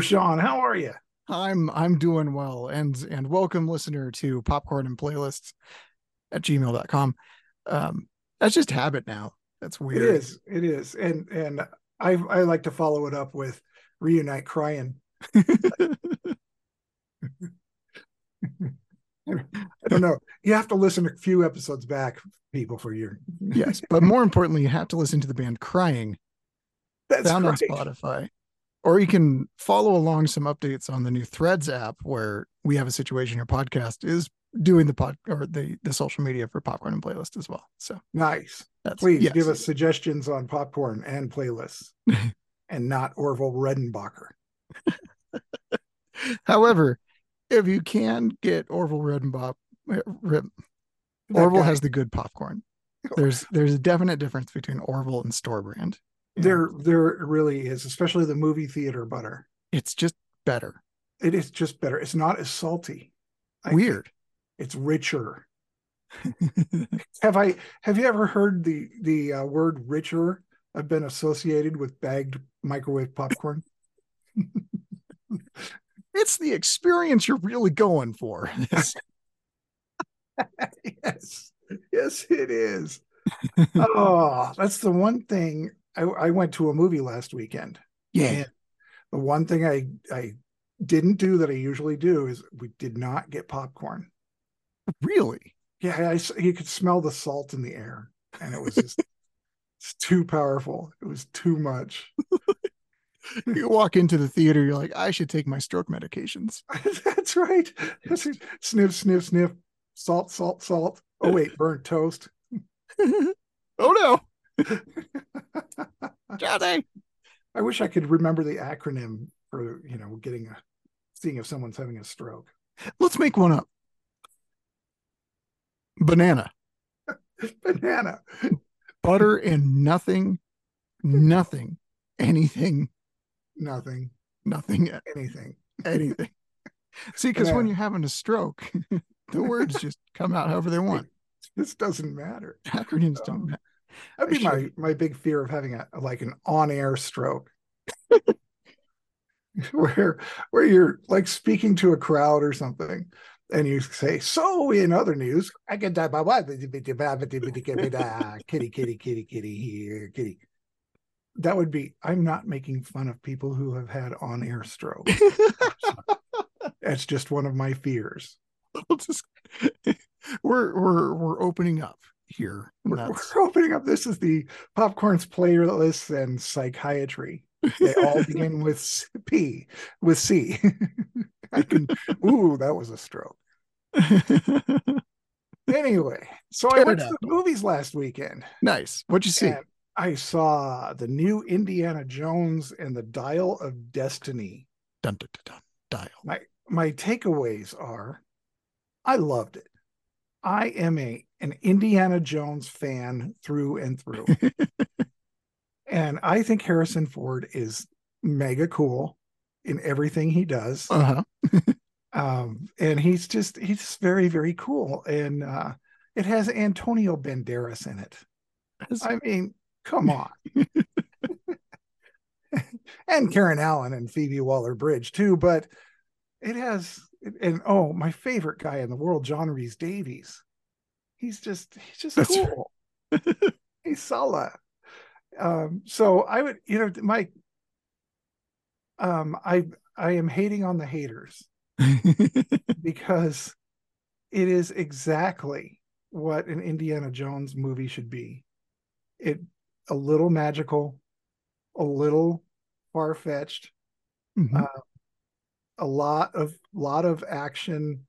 Hello, Sean. How are you? I'm I'm doing well. And and welcome listener to popcorn and playlists at gmail.com. Um that's just habit now. That's weird. It is. It is. And and I I like to follow it up with reunite crying. I don't know. You have to listen a few episodes back, people, for your yes, but more importantly, you have to listen to the band Crying That's found right. on Spotify. Or you can follow along some updates on the new Threads app where we have a situation your podcast is doing the pod or the the social media for popcorn and playlist as well. So Nice. that's Please yes. give us suggestions on popcorn and playlists, and not Orville Redenbacher. However, if you can get Orville Redenbach, Rip, That Orville guy. has the good popcorn. Oh. There's there's a definite difference between Orville and store brand. Yeah. There, there really is, especially the movie theater butter. It's just better. It is just better. It's not as salty. I. Weird. It's richer. Have I? Have you ever heard the the uh, word richer? have been associated with bagged microwave popcorn. it's the experience you're really going for. yes, yes, it is. oh, that's the one thing. I, I went to a movie last weekend. yeah. The one thing I I didn't do that I usually do is we did not get popcorn. Really? Yeah, I, you could smell the salt in the air, and it was just it's too powerful. It was too much. You walk into the theater, you're like, I should take my stroke medications. That's right. sniff, sniff, sniff. Salt, salt, salt. Oh wait, burnt toast. oh no. Johnny. I wish I could remember the acronym for you know getting a seeing if someone's having a stroke. Let's make one up. Banana. Banana. Butter and nothing, nothing, anything, Nothing. nothing, Anything. anything. See, because when you're having a stroke, the words just come out however they want. This doesn't matter. Acronyms don't Um, matter. That'd be my my big fear of having a like an on-air stroke. where where you're like speaking to a crowd or something and you say, so in other news, I can die by what kitty, kitty, kitty, kitty here, kitty. That would be I'm not making fun of people who have had on-air stroke. That's just one of my fears. We'll just- we're we're we're opening up here. We're, we're opening up. This is the popcorns playlist and psychiatry. They all begin with P, with C. I can. Ooh, that was a stroke. Anyway, so I went to the movies last weekend. nice. What'd you see? I saw the new Indiana Jones and the Dial of Destiny. Dun, dun, dun, dun, dial. My my takeaways are, I loved it. I am a an Indiana Jones fan through and through. and I think Harrison Ford is mega cool in everything he does. Uh-huh. Um, and he's just he's just very, very cool. And uh it has Antonio Banderas in it. I mean, come on. and Karen Allen and Phoebe Waller Bridge too, but it has and oh, my favorite guy in the world, John Rhys-Davies. He's just he's just That's cool. he's solid. Um, so I would, you know, Mike. um I I am hating on the haters because it is exactly what an Indiana Jones movie should be. It a little magical, a little far fetched, Mhm. uh, a lot of lot of action.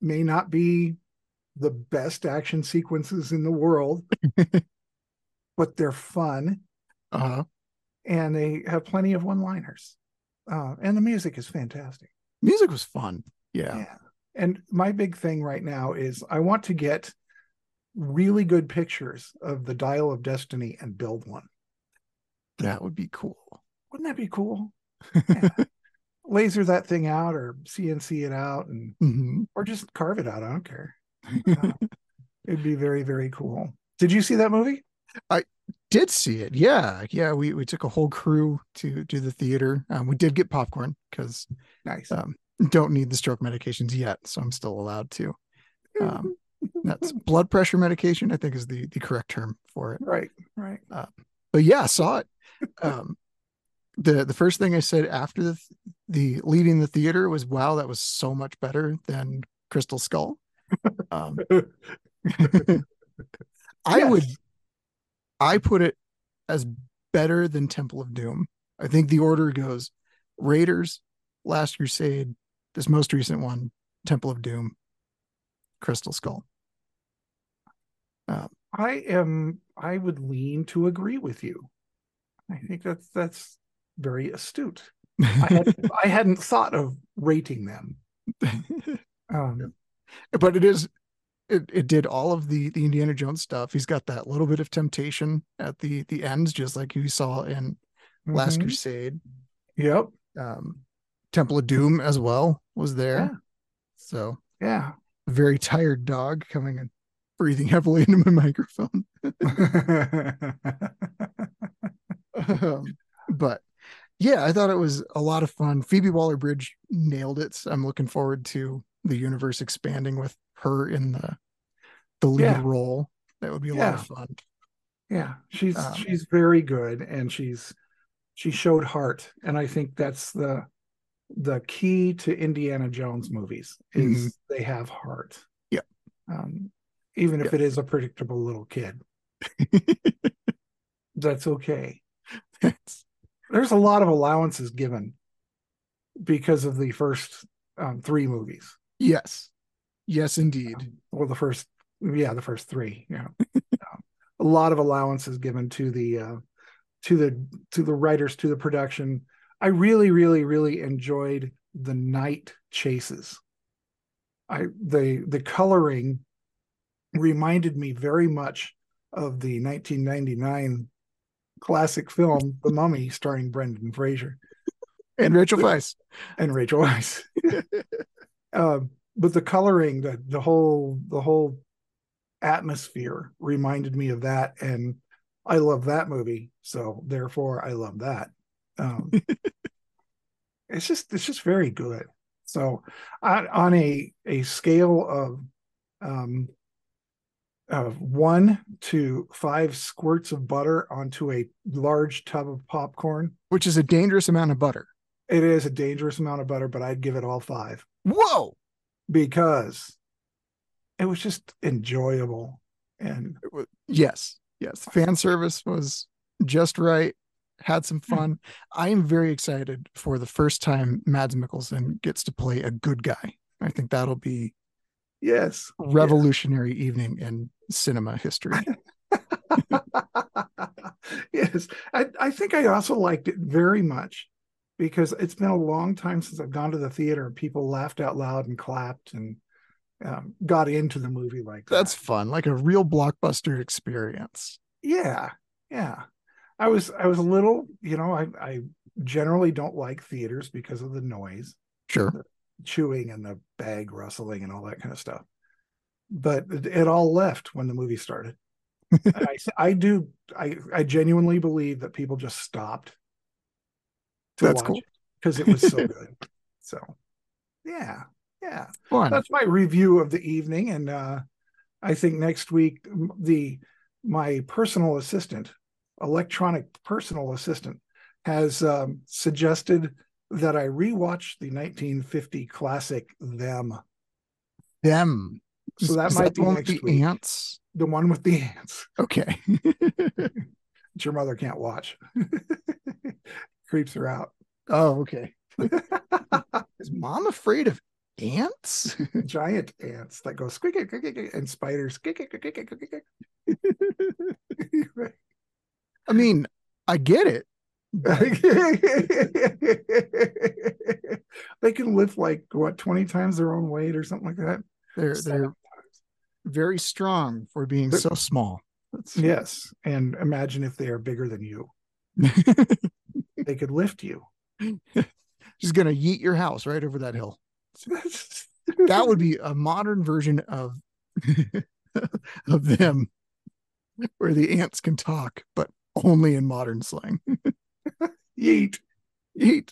May not be the best action sequences in the world, but they're fun uh-huh. and they have plenty of one-liners. Uh, and the music is fantastic. Music was fun. Yeah. Yeah. And my big thing right now is I want to get really good pictures of the Dial of Destiny and build one. That would be cool. Wouldn't that be cool? Yeah. Laser that thing out or CNC it out and Mhm. or just carve it out. I don't care. Uh, it'd be very, very cool. Did you see that movie? I did see it. Yeah, yeah. We we took a whole crew to do the theater. Um, we did get popcorn because Nice. um, don't need the stroke medications yet, so I'm still allowed to. Um, that's blood pressure medication. I think is the the correct term for it. right, right. But yeah, I saw it. Um, the the first thing I said after the the leaving the theater was, "Wow, that was so much better than Crystal Skull." Um, I Yes. would I put it as better than Temple of Doom. I think the order goes Raiders, Last Crusade, this most recent one, Temple of Doom, Crystal Skull. Um, I am I would lean to agree with you. I think that's that's very astute. I had I hadn't thought of rating them. Um, but it is it, it did all of the the Indiana Jones stuff. He's got that little bit of temptation at the the ends, just like you saw in Last mhm. Crusade. Yep. Um, Temple of Doom as well was there. Yeah. So Yeah. very tired dog coming and breathing heavily into my microphone. um, but yeah, I thought it was a lot of fun. Phoebe Waller Bridge nailed it. I'm looking forward to the universe expanding with her in the the lead Yeah. role. That would be a lot of fun. yeah. She's Um, she's very good and she's she showed heart. And I think that's the the key to Indiana Jones movies is they have heart. Yeah. Um, even if Yep. it is a predictable little kid. That's okay. There's a lot of allowances given because of the first um, three movies. yes. Yes, indeed. Um, well, the first, yeah, the first three. Yeah, um, a lot of allowances given to the uh, to the to the writers to the production. I really, really, really enjoyed the night chases. I the the coloring reminded me very much of the 1999 classic film The Mummy starring Brendan Fraser And Rachel Weisz. and Rachel Weisz. um, but the coloring, the the whole the whole atmosphere reminded me of that, and I love that movie. So therefore, I love that. Um, it's just it's just very good. So on, on a a scale of um of one to five squirts of butter onto a large tub of popcorn, Which is a dangerous amount of butter. it is a dangerous amount of butter, but I'd give it all five. Whoa. because it was just enjoyable and It was- yes. Yes. Fan service was just right. Had some hmm. fun. I am very excited for the first time Mads Mikkelsen gets to play a good guy. I think that'll be yes revolutionary evening in cinema history. yes I, I think i also liked it very much because it's been a long time since i've gone to the theater and people laughed out loud and clapped and um, got into the movie like That's fun, like a real blockbuster experience. yeah yeah i was i was a little you know i i generally don't like theaters because of the noise Sure. Chewing and the bag rustling and all that kind of stuff. But it, it all left when the movie started. I, I do, I, I genuinely believe that people just stopped to That's watch cool. because it was so good. So, yeah, yeah, Fun. that's my review of the evening. And uh, I think next week, the my personal assistant, electronic personal assistant, has um, suggested that I rewatch the 1950 classic Them. Them. So that Is might the be one with next the week. ants. The one with the ants Okay. your mother can't watch. Creeps her out. oh, okay. Is mom afraid of ants? Giant ants that go squeak and spiders. squeak, squeak, squeak. I mean, I get it. they can lift like what 20 times their own weight or something like that. They're Seven they're very strong for being so small. That's- Yes. And imagine if they are bigger than you. They could lift you. She's gonna yeet your house right over that hill. That would be a modern version of of them, where the ants can talk, but only in modern slang. Yeet. Yeet.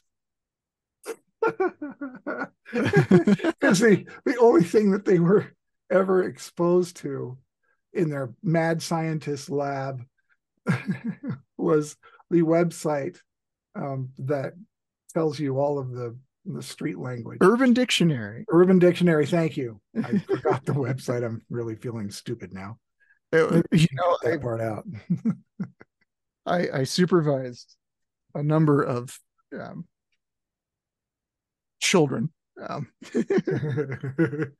Because the, the only thing that they were ever exposed to in their mad scientist lab was the website um, that tells you all of the the street language. Urban Dictionary. Urban Dictionary. Thank you. I forgot the website. I'm really feeling stupid now. It- you know, that part out. I, I supervised a number of um, children, um,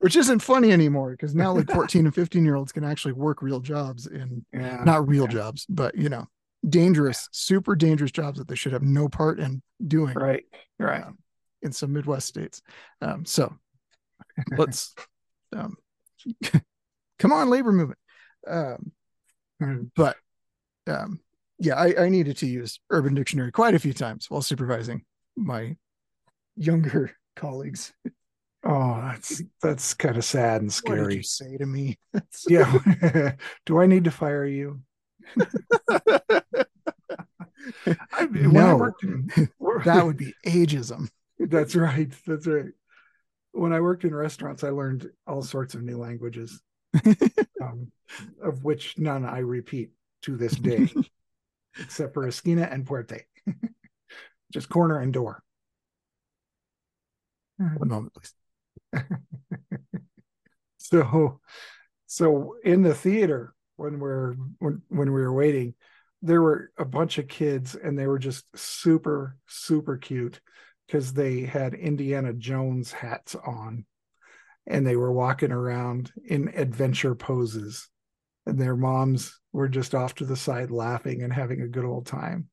which isn't funny anymore because now like 14 and 15 year olds can actually work real jobs in yeah. not real yeah. jobs, but you know, dangerous, super dangerous jobs that they should have no part in doing Right. Right. um, in some Midwest states. Um, so let's um, come on, labor movement. Um, but um, yeah, I, I needed to use Urban Dictionary quite a few times while supervising my younger colleagues. Oh, that's that's kind of sad and What did scary. you say to me? Yeah. Do I need to fire you? I, I No. in, that would be ageism. That's right. That's right. When I worked in restaurants, I learned all sorts of new languages, um, of which none I repeat to this day, except for esquina and puerte, just corner and door. Hmm. One moment, please. So, so in the theater when we're when when we were waiting, there were a bunch of kids and they were just super super cute because they had Indiana Jones hats on, and they were walking around in adventure poses, and their moms were just off to the side laughing and having a good old time.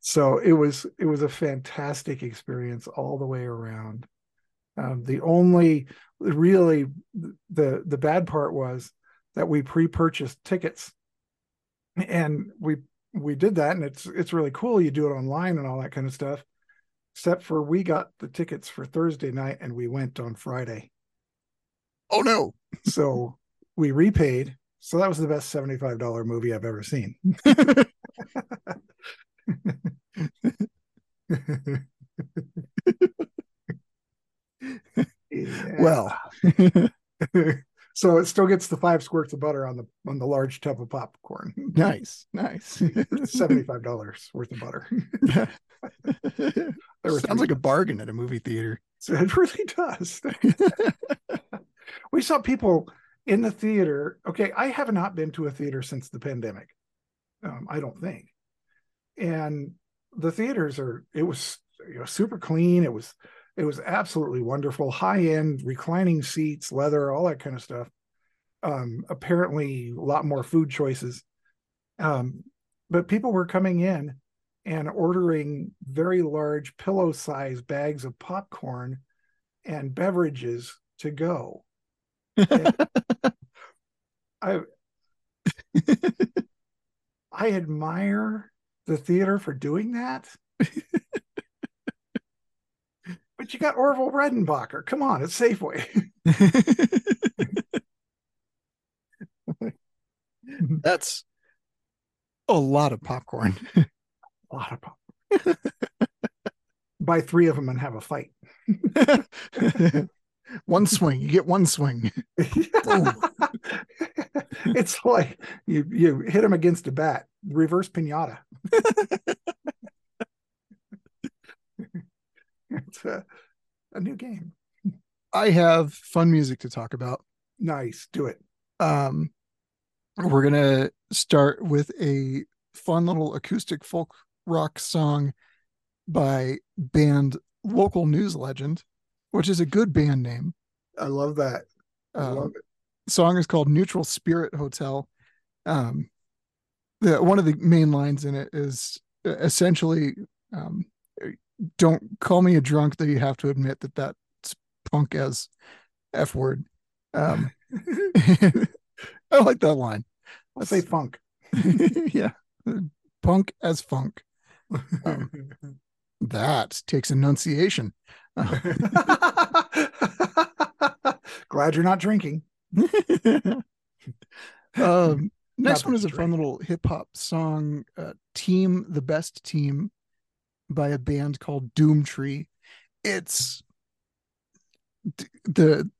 So it was it was a fantastic experience all the way around. Um, the only really the the bad part was that we pre-purchased tickets and we we did that and it's it's really cool you do it online and all that kind of stuff except for we got the tickets for thursday night and we went on friday Oh no. so we repaid so that was the best $75 movie i've ever seen Well, so it still gets the five squirts of butter on the on the large tub of popcorn. nice, nice. Seventy five dollars worth of butter. Sounds three. like a bargain at a movie theater. So it really does. we saw people in the theater. Okay, I have not been to a theater since the pandemic. Um, I don't think. And the theaters are. It was you know super clean. It was it was absolutely wonderful. High end reclining seats, leather, all that kind of stuff. Um, apparently, a lot more food choices. Um, but people were coming in and ordering very large pillow sized bags of popcorn and beverages to go. I I admire the theater for doing that. but you got Orville Redenbacher. Come on, it's Safeway. That's a lot of popcorn. A lot of popcorn. Buy three of them and have a fight. One swing, you get one swing. it's like you you hit him against a bat, reverse pinata. it's a, a new game. I have fun music to talk about. Nice, do it. Um, we're gonna start with a fun little acoustic folk rock song by band Local News Legend, which is a good band name. I love that. I Um, love it. song is called Neutral Spirit Hotel. Um, the one of the main lines in it is uh, essentially, um, "Don't call me a drunk, That you have to admit that that's punk as f word." Um, I like that line. I'll say funk. yeah, punk as funk. Um, that takes enunciation. Glad you're not drinking. um, Next one is a fun little hip hop song, uh, "Team the Best Team" by a band called Doomtree. It's the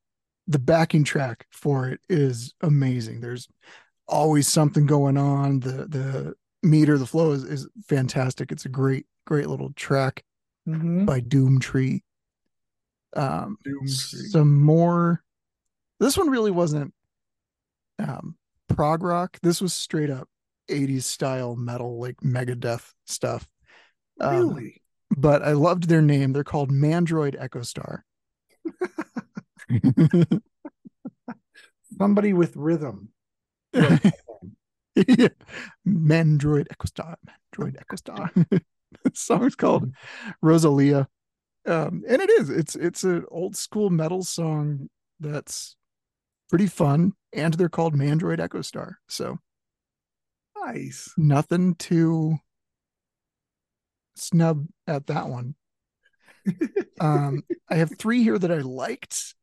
the backing track for it is amazing. There's always something going on. The the meter, the flow is, is fantastic. It's a great great little track Mhm. by Doomtree. Um, Doomtree. some more. This one really wasn't um, prog rock. This was straight up 80s style metal, like Megadeth stuff. Um, Really? but I loved their name. They're called Mandroid Echo Star. Somebody with rhythm. yeah. Mandroid Echo Star. Mandroid Echo Star. the song's called Rosalia. Um, and it is. It's it's an old school metal song that's pretty fun. And they're called Mandroid Echo Star. So Nice. nothing to snub at that one. Um, I have three here that I liked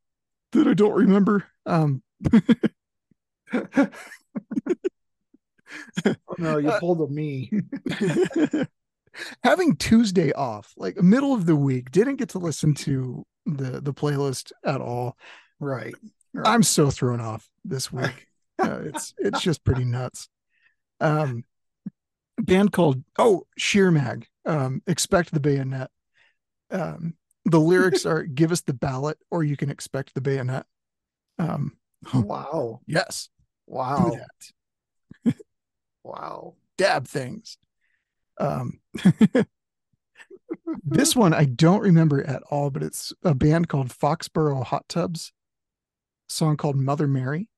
that I don't remember. Um, oh no, you Uh, pulled a me. having Tuesday off, like middle of the week, didn't get to listen to the the playlist at all. right. I'm so thrown off this week. Uh, it's it's just pretty nuts. Um, band called oh Sheer Mag. Um, expect the bayonet. Um, the lyrics are "Give us the ballot, or you can expect the bayonet." Um, Wow. yes, Wow. Wow. Dab things. Um, this one I don't remember at all, but it's a band called Foxborough Hot Tubs. Song called Mother Mary.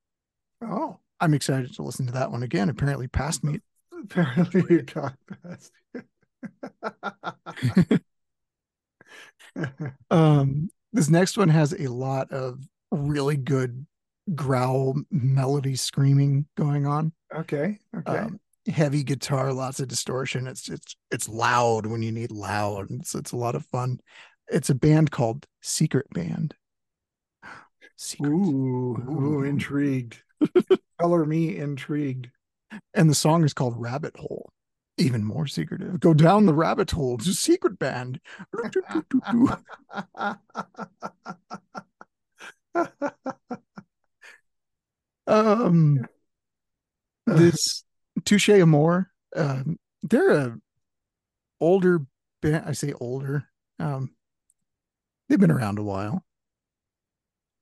Oh. I'm excited to listen to that one again. Apparently, past me. Apparently you got past. Um, this next one has a lot of really good growl melody screaming going on. okay. Okay. Um, heavy guitar, lots of distortion. It's it's it's loud when you need loud. It's it's a lot of fun. It's a band called Secret Band. Secret. ooh, ooh, intrigued. Color me intrigued. And the song is called Rabbit Hole. Even more secretive. Go down the rabbit hole. A secret band. um this Touche Amore, um, they're a older band. I say older. Um, they've been around a while.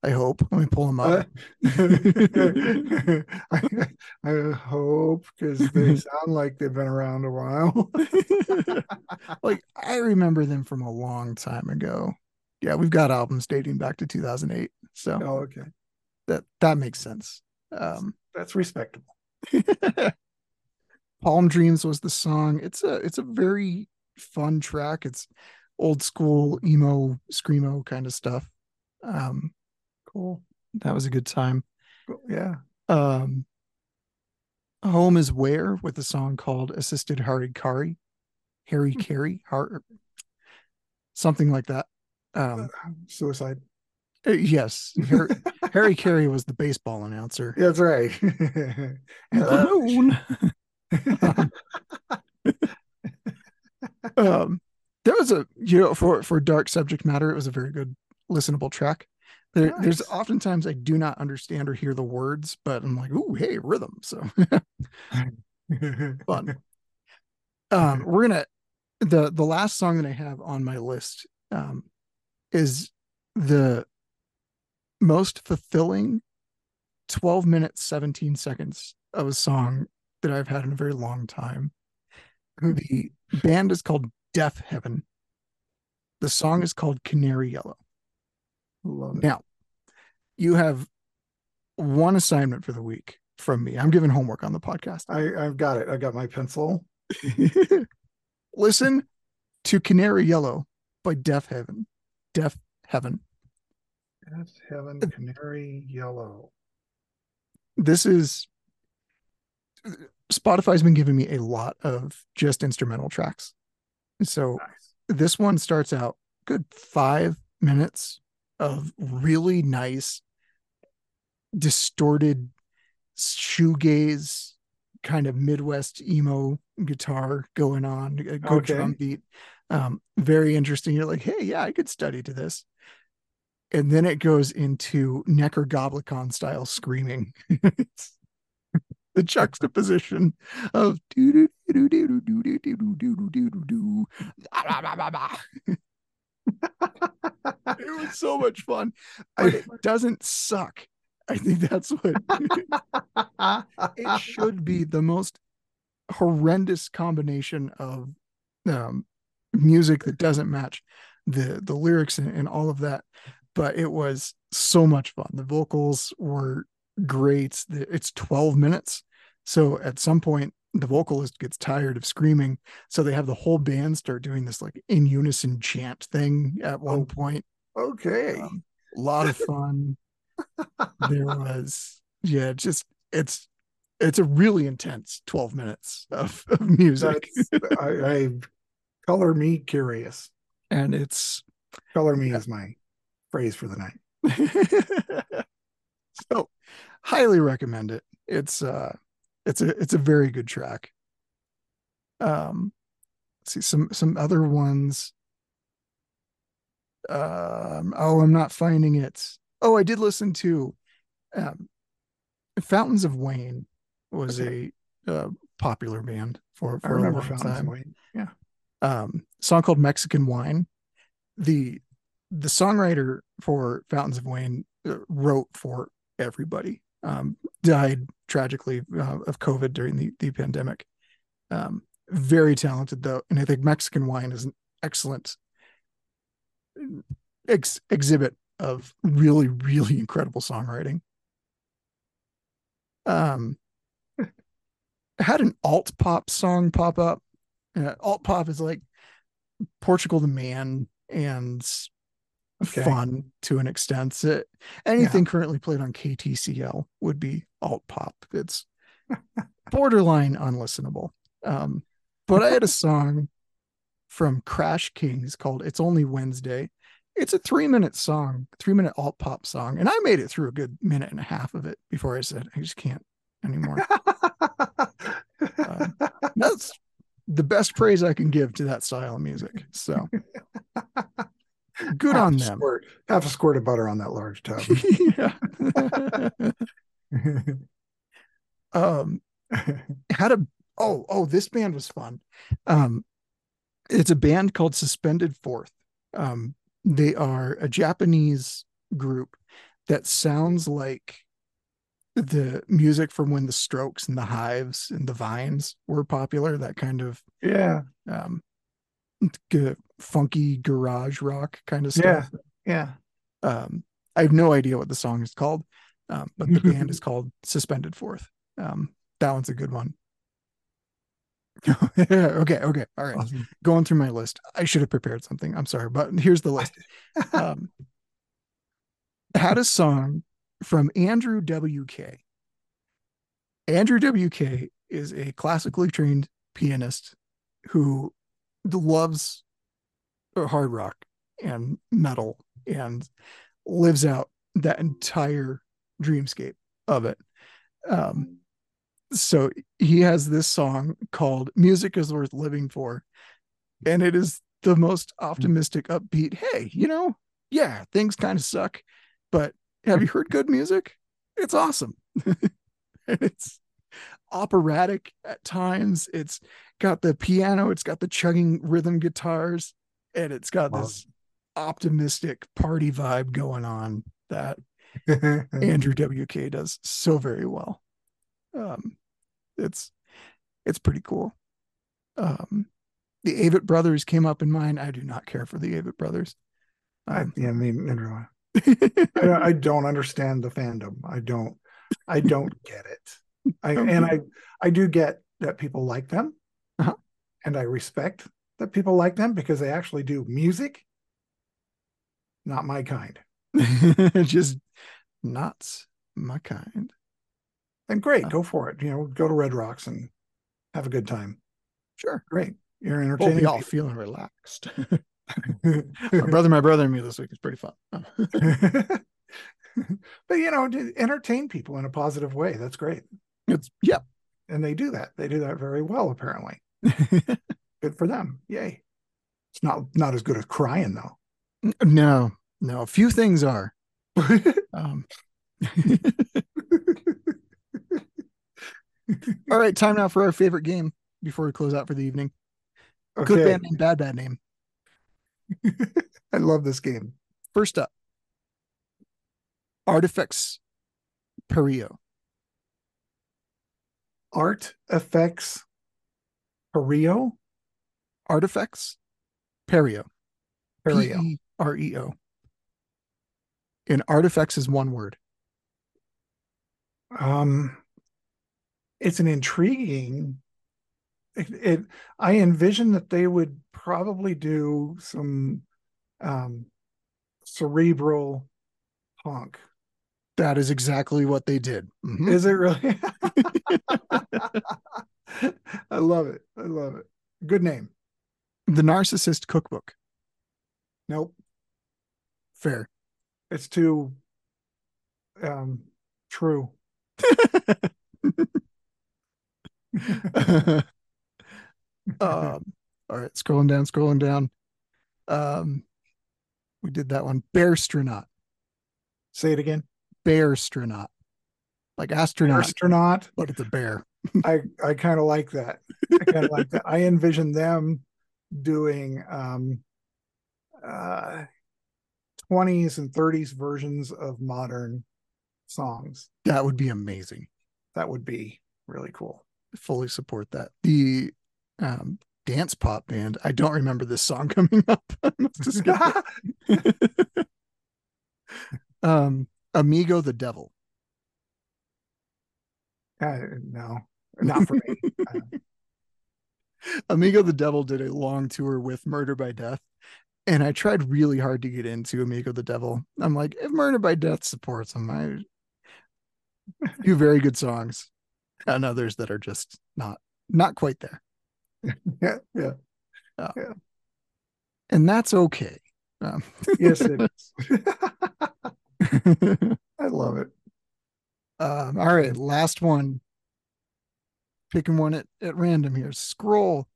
I hope. Let me pull them Uh, up. I, I hope because they sound like they've been around a while. like I remember them from a long time ago. Yeah, we've got albums dating back to 2008, so oh, okay. that that makes sense. Um, That's respectable. Palm Dreams was the song. It's a it's a very fun track. It's old school emo screamo kind of stuff. Um, Cool. that was a good time. Cool. Yeah. Um, Home is Where with a song called Assisted Harikari, Harry Carey, Har- something like that. Um, Suicide. uh, yes, Harry, Harry Carey was the baseball announcer. That's right. Alone. um, there was a you know for for dark subject matter, it was a very good listenable track. There, There's oftentimes I do not understand or hear the words, but I'm like, ooh, hey, rhythm. So fun. um, we're gonna the the last song that I have on my list um, is the most fulfilling 12 minutes 17 seconds of a song that I've had in a very long time. The band is called Death Heaven. The song is called Canary Yellow. Love it. Now, you have one assignment for the week from me. I'm giving homework on the podcast. I, I've got it. I got my pencil. Listen to Canary Yellow by Deaf Heaven. Deaf Heaven. Death Heaven uh, Canary Yellow. This is Spotify's been giving me a lot of just instrumental tracks. So Nice. this one starts out good five minutes of really nice distorted shoegaze kind of Midwest emo guitar going on, a good Okay. drum beat. Um, very interesting. You're like, hey, yeah, I could study to this. And then it goes into Nekrogoblikon style screaming. It's the juxtaposition of. It was so much fun, it doesn't suck. I think that's what it should be the most horrendous combination of um, music that doesn't match the the lyrics and, and all of that but it was so much fun the vocals were great it's 12 minutes so at some point the vocalist gets tired of screaming so they have the whole band start doing this like in unison chant thing at one Oh. point okay. Um, a lot of fun there was yeah just it's it's a really intense 12 minutes of, of music I, I color me curious. and it's Color me is my phrase for the night. so highly recommend it it's uh it's a it's a very good track um let's see some some other ones um oh i'm not finding it oh i did listen to um fountains of wayne was Okay. a uh, popular band for for a long Fountains of time Wayne. Yeah. um song called Mexican Wine. The the songwriter for Fountains of Wayne uh, wrote for everybody. Um, died tragically uh, of COVID during the the pandemic. Um, very talented though, and I think Mexican Wine is an excellent ex- exhibit of really really incredible songwriting. Um, had an alt pop song pop up. Uh, alt pop is like Portugal the Man and Okay. fun to an extent. It, anything currently played on KTCL would be alt pop. It's borderline unlistenable. Um, but I had a song from Crash Kings called It's Only Wednesday. It's a three minute song, three minute alt pop song. And I made it through a good minute and a half of it before I said, I just can't anymore. Um, That's the best praise I can give to that style of music. So good half on them. Squirt, half a squirt of butter on that large tub. yeah. um had a oh oh this band was fun um it's a band called suspended fourth um they are a japanese group that sounds like the music from when the strokes and the hives and the vines were popular that kind of yeah. um g- funky garage rock kind of Yeah. stuff. Yeah. um i have no idea what the song is called um but the band is called suspended fourth um that one's a good one. Okay okay all right. Awesome. going through my list. I should have prepared something. I'm sorry but here's the list. Um had a song from andrew wk andrew wk is a classically trained pianist who loves hard rock and metal and lives out that entire dreamscape of it. Um so he has this song called music is worth living for and it is the most optimistic upbeat hey you know yeah things kind of suck but have you heard good music? It's awesome. It's operatic at times. It's got the piano it's got the chugging rhythm guitars and it's got Wow. this optimistic party vibe going on that Andrew WK does so very well. Um, it's it's pretty cool. Um, the Avett brothers came up in mine. I do not care for the Avett brothers. I, Um, yeah, I mean, neither I. I, I don't understand the fandom. I don't. I don't get it. I and I I do get that people like them, Uh-huh. and I respect that people like them because they actually do music. Not my kind. just not my kind. And great, Uh. go for it. You know, go to Red Rocks and have a good time. Sure. Great, you're We'll entertaining. be all feeling relaxed. my brother, my brother, and me this week is pretty fun. but you know, to entertain people in a positive way. That's great. It's yeah, and they do that. They do that very well, apparently. Good for them. Yay. It's not not as good as crying though. no, no. A few things are. Um, all right, time now for our favorite game before we close out for the evening. Good bad name, bad bad name. I love this game. First up, Artifacts Pereo. Art effects Pereo. Artifacts Pereo. Pereo. P E R E O. And artifacts is one word. Um, it's an intriguing. It, it. I envision that they would probably do some um, cerebral punk. That is exactly what they did. Mhm. Is it really? I love it. I love it. Good name. The Narcissist Cookbook. Nope. Fair. It's too um true. um, all right, scrolling down, scrolling down. Um, we did that one. Bearstronaut. Say it again. Bearstronaut. Like astronaut, Astronaut. but it's a bear. I I kind of like that. I kind of like that. I envision them doing um uh 20s and 30s versions of modern songs. That would be amazing. That would be really cool. Fully support that. The um, dance pop band. I don't remember this song coming up. I must have skipped it. um, Amigo the Devil. Uh, no, not for me. Amigo the Devil did a long tour with Murder by Death. And I tried really hard to get into Amigo the Devil. I'm like, if Murder by Death supports them, I do very good songs and others that are just not not quite there. yeah, yeah. And that's okay. Um, Yes, it is. I love it. um, all right, last one. Picking one at, at random here. Scroll.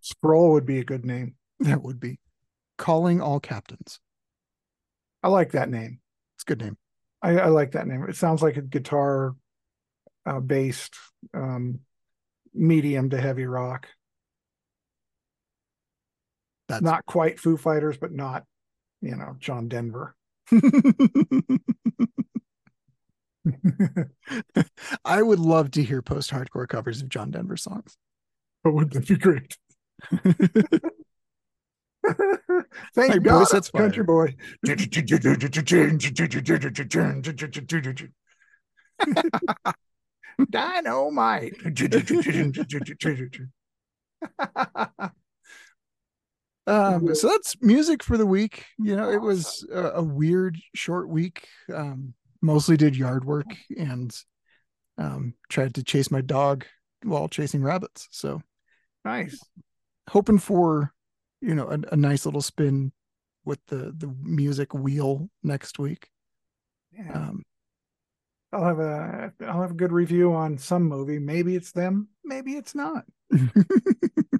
Scroll would be a good name. That would be calling all captains. I like that name. It's a good name. I, I like that name. It sounds like a guitar uh, based um, medium to heavy rock. That's Not quite Foo Fighters, but not, you know, John Denver. I would love to hear post hardcore covers of John Denver songs. Oh, Would that be great? Thank Hey, God, that's country boy. Dynamite. Um, so that's music for the week. You know, it was a, a weird short week. Um, mostly did yard work and um, tried to chase my dog while chasing rabbits. So nice. hoping for you know a, a nice little spin with the the music wheel next week. Yeah. Um, I'll have a I'll have a good review on some movie. Maybe it's them, maybe it's not.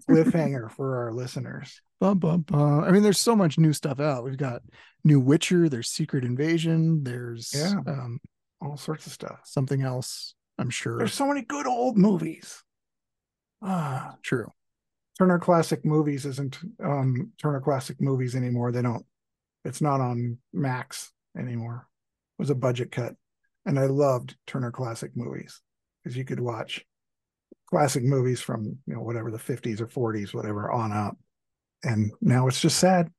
Cliffhanger for our listeners. bum, bum, bum. I mean, there's so much new stuff out. We've got new Witcher. There's Secret Invasion. There's Yeah. um, All sorts of stuff. something else. I'm sure. There's so many good old movies. Ah, True. Turner Classic Movies isn't um Turner Classic Movies anymore. They don't it's not on Max anymore. It was a budget cut. And I loved Turner Classic Movies because you could watch classic movies from, you know, whatever the 50s or 40s, whatever on up. And now it's just sad.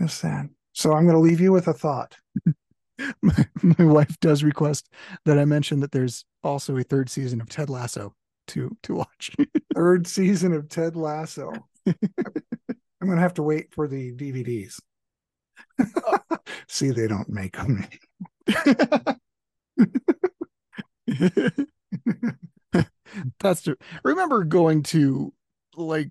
Just sad. So I'm going to leave you with a thought. my, my wife does request that I mention that there's also a third season of Ted Lasso to to watch. Third season of Ted Lasso. I'm going to have to wait for the DVDs. Oh. See, they don't make them. That's true. Remember going to like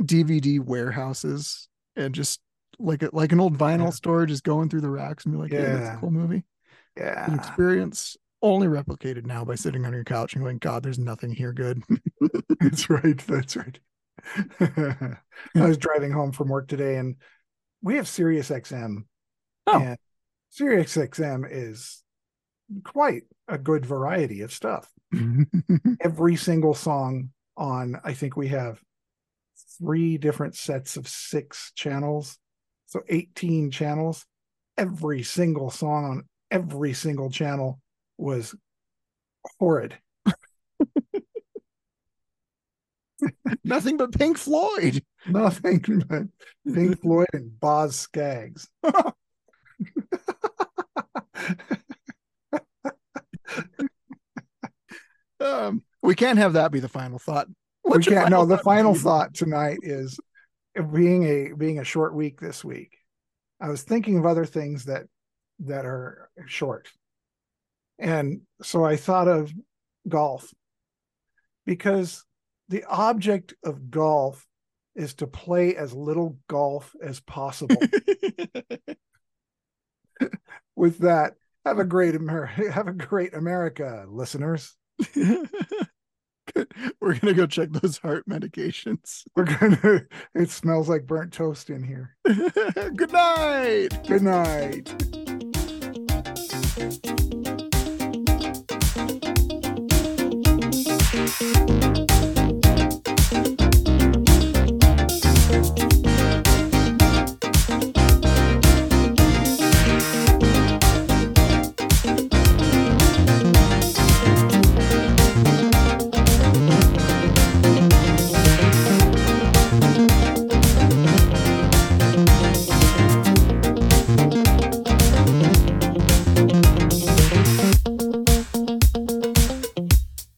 DVD warehouses and just like a, like an old vinyl Yeah. store, just going through the racks and be like, "Yeah, that's a cool movie." Yeah. experience. only replicated now by sitting on your couch and going, God, there's nothing here good. That's right. That's right. I was driving home from work today and we have Sirius XM. Oh. And Sirius XM is quite a good variety of stuff. Every single song on, I think we have three different sets of six channels. So 18 channels. Every single song on every single channel was horrid. nothing but Pink Floyd. Nothing but Pink Floyd and Boz Scaggs. Um, we can't have that be the final thought. we What's your can't. No, the final thought tonight is being a being a short week this week. I was thinking of other things that that are short, and so I thought of golf because the object of golf is to play as little golf as possible. With that, have a great Amer- have a great America, listeners. We're gonna go check those heart medications. We're gonna. It smells like burnt toast in here. Good night. Good night.